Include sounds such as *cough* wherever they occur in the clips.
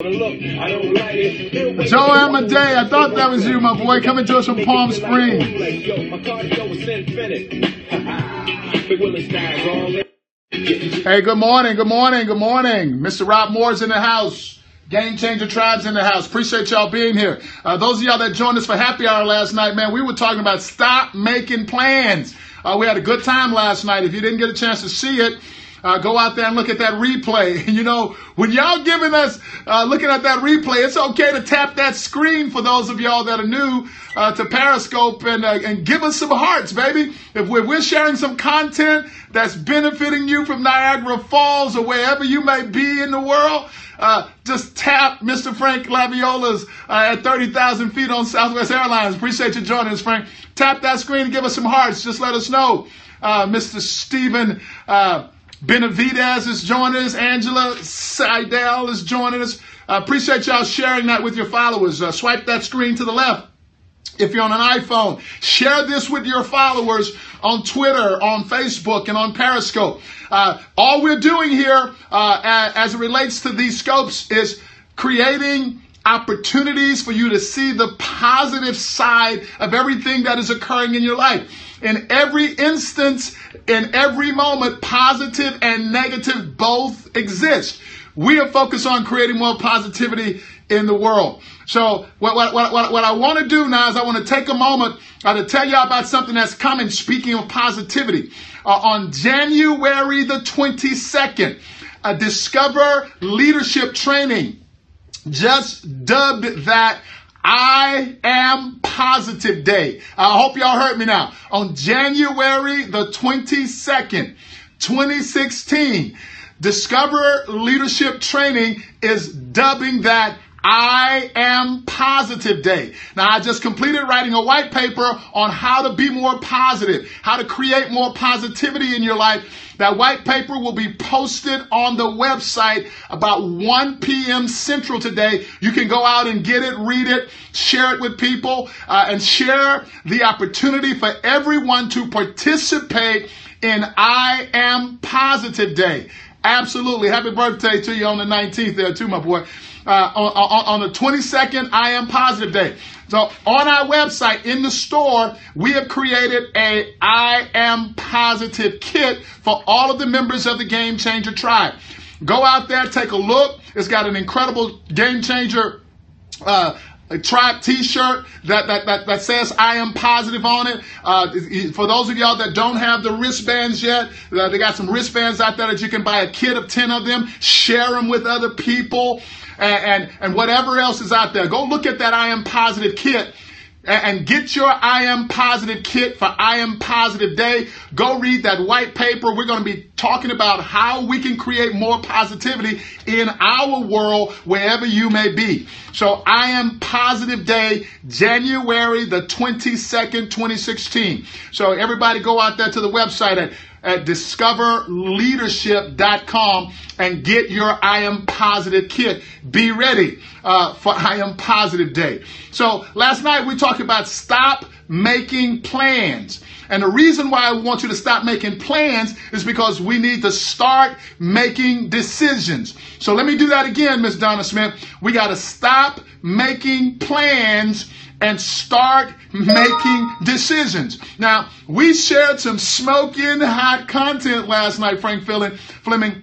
Joe Amadei, I thought that was you, my boy, coming to us from Palm Springs. Hey, good morning, good morning, good morning. Mr. Rob Moore's in the house. Game Changer Tribes in the house. Appreciate y'all being here. Uh, those of y'all that joined us for happy hour last night, man, we were talking about stop making plans. Uh, we had a good time last night. If you didn't get a chance to see it, uh, go out there and look at that replay. *laughs* You know, when y'all giving us, uh, looking at that replay, it's okay to tap that screen for those of y'all that are new uh, to Periscope and, uh, and give us some hearts, baby. If we're, we're sharing some content that's benefiting you from Niagara Falls or wherever you may be in the world, uh, just tap Mr. Frank Laviola's uh, at 30,000 feet on Southwest Airlines. Appreciate you joining us, Frank. Tap that screen and give us some hearts. Just let us know. Mr. Stephen, Benavidez is joining us. Angela Seidel is joining us. I appreciate y'all sharing that with your followers. Uh, swipe that screen to the left. If you're on an iPhone, share this with your followers on Twitter, on Facebook, and on Periscope. Uh, all we're doing here, uh, as it relates to these scopes, is creating opportunities for you to see the positive side of everything that is occurring in your life. In every instance, in every moment, positive and negative both exist. We are focused on creating more positivity in the world. So what, what, what, what I want to do now is I want to take a moment uh, to tell y'all about something that's coming, speaking of positivity. Uh, on January the 22nd, a Discover Leadership Training just dubbed that I positive day. I hope y'all heard me now. On January the 22nd, 2016, Discover Leadership Training is dubbing that I am positive day. Now, I just completed writing a white paper on how to be more positive, how to create more positivity in your life. That white paper will be posted on the website about 1 p.m. Central today. You can go out and get it, read it, share it with people, uh, and share the opportunity for everyone to participate in I Am Positive Day. Absolutely. Happy birthday to you on the 19th there too, my boy. Uh, on, on, on the 22nd, I am positive day. So on our website in the store, we have created a I am positive kit for all of the members of the Game Changer tribe. Go out there, take a look. It's got an incredible Game Changer uh, a tribe t-shirt that, that, that, that says I am positive on it. Uh, for those of y'all that don't have the wristbands yet, uh, they got some wristbands out there that you can buy a kit of 10 of them, share them with other people, and, and, and whatever else is out there. Go look at that I am positive kit and get your I am positive kit for I am positive day. Go read that white paper. We're going to be talking about how we can create more positivity in our world wherever you may be. So I am positive day, January the 22nd, 2016. So everybody go out there to the website at at discoverleadership.com and get your I Am Positive kit. Be ready uh, for I Am Positive Day. So last night we talked about stop making plans. And the reason why I want you to stop making plans is because we need to start making decisions. So let me do that again, Miss Donna Smith. We got to stop making plans and start making decisions. Now, we shared some smoking hot content last night, Frank Fleming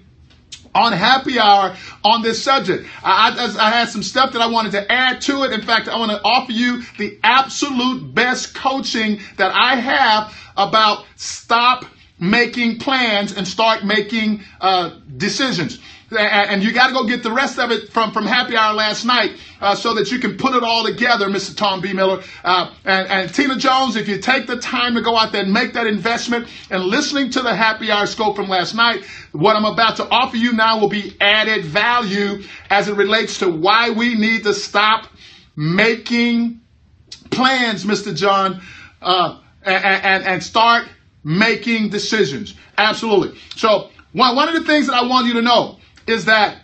on happy hour on this subject. I, I, I, had some stuff that I wanted to add to it. In fact, I want to offer you the absolute best coaching that I have about stop making plans and start making uh, decisions and you got to go get the rest of it from, from happy hour last night uh, so that you can put it all together, Mr. Tom B. Miller. Uh, and, and Tina Jones, if you take the time to go out there and make that investment and listening to the happy hour scope from last night, what I'm about to offer you now will be added value as it relates to why we need to stop making plans, Mr. John, uh, and, and, and start making decisions. Absolutely. So, one, one of the things that I want you to know is that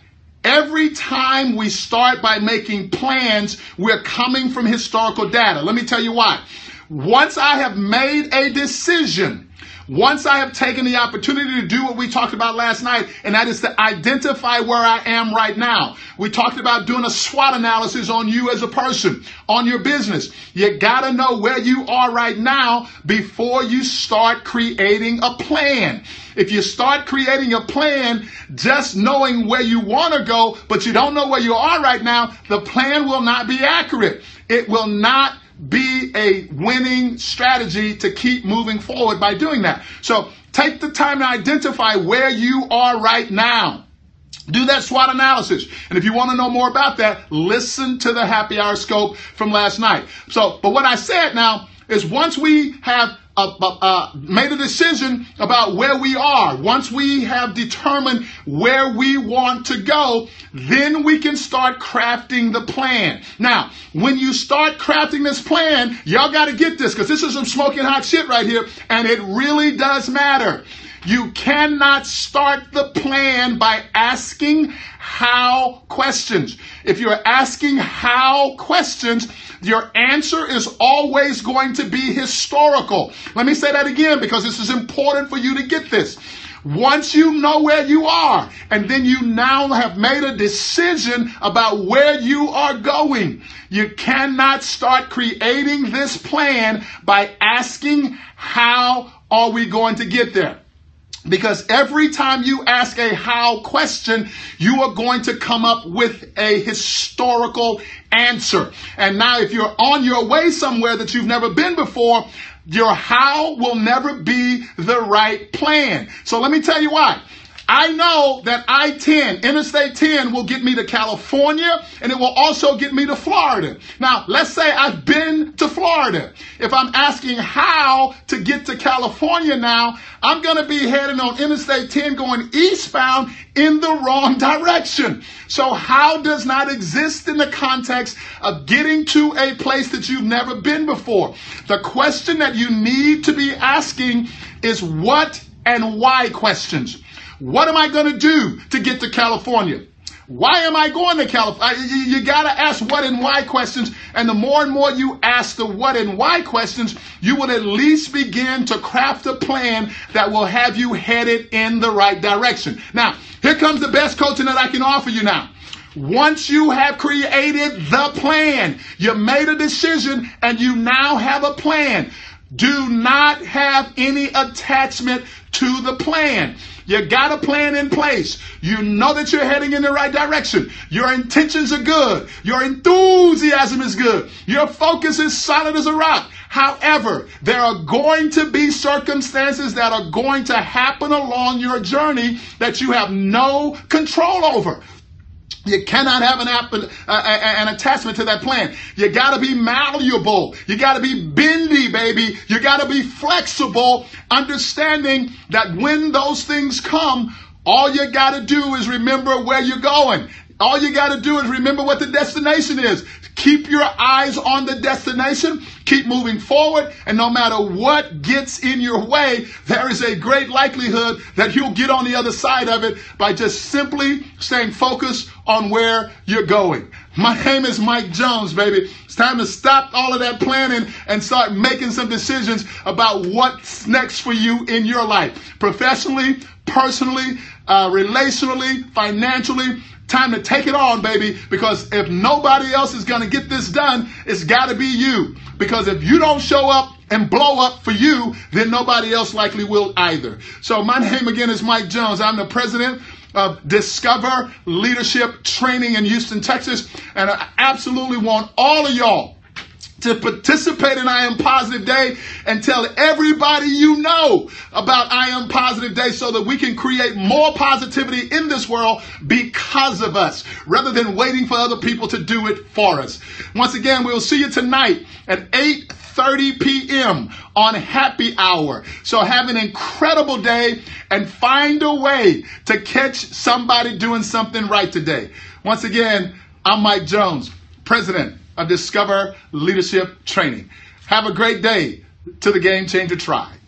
every time we start by making plans, we're coming from historical data. Let me tell you why. Once I have made a decision, Once I have taken the opportunity to do what we talked about last night, and that is to identify where I am right now. We talked about doing a SWOT analysis on you as a person, on your business. You gotta know where you are right now before you start creating a plan. If you start creating a plan just knowing where you want to go, but you don't know where you are right now, the plan will not be accurate. It will not be a winning strategy to keep moving forward by doing that. So take the time to identify where you are right now. Do that SWOT analysis. And if you want to know more about that, listen to the happy hour scope from last night. So, but what I said now is once we have uh, uh, made a decision about where we are, once we have determined where we want to go, then we can start crafting the plan. Now, when you start crafting this plan, y'all got to get this because this is some smoking hot shit right here, and it really does matter. You cannot start the plan by asking how questions. If you're asking how questions, your answer is always going to be historical. Let me say that again because this is important for you to get this. Once you know where you are, and then you now have made a decision about where you are going, you cannot start creating this plan by asking, How are we going to get there? Because every time you ask a how question, you are going to come up with a historical answer. And now, if you're on your way somewhere that you've never been before, your how will never be the right plan. So let me tell you why. I know that I 10, Interstate 10, will get me to California and it will also get me to Florida. Now, let's say I've been to Florida. If I'm asking how to get to California now, I'm going to be heading on Interstate 10 going eastbound in the wrong direction. So, how does not exist in the context of getting to a place that you've never been before? The question that you need to be asking is what and why questions. What am I going to do to get to California? Why am I going to California? You, you got to ask what and why questions. And the more and more you ask the what and why questions, you will at least begin to craft a plan that will have you headed in the right direction. Now, here comes the best coaching that I can offer you now. Once you have created the plan, you made a decision and you now have a plan. Do not have any attachment to the plan. You got a plan in place. You know that you're heading in the right direction. Your intentions are good. Your enthusiasm is good. Your focus is solid as a rock. However, there are going to be circumstances that are going to happen along your journey that you have no control over. You cannot have an, app, uh, an attachment to that plan. You got to be malleable. You got to be bendy, baby. You got to be flexible, understanding that when those things come, all you got to do is remember where you're going. All you got to do is remember what the destination is. Keep your eyes on the destination. Keep moving forward. And no matter what gets in your way, there is a great likelihood that you'll get on the other side of it by just simply staying focused on where you're going. My name is Mike Jones, baby. It's time to stop all of that planning and start making some decisions about what's next for you in your life. Professionally, personally, uh, relationally, financially, Time to take it on, baby, because if nobody else is going to get this done, it's got to be you. Because if you don't show up and blow up for you, then nobody else likely will either. So my name again is Mike Jones. I'm the president of Discover Leadership Training in Houston, Texas. And I absolutely want all of y'all to participate in I Am Positive Day and tell everybody you know about I Am Positive Day so that we can create more positivity in this world because of us rather than waiting for other people to do it for us. Once again, we'll see you tonight at 8 30 p.m. on happy hour. So have an incredible day and find a way to catch somebody doing something right today. Once again, I'm Mike Jones, President of Discover Leadership Training. Have a great day to the Game Changer Tribe.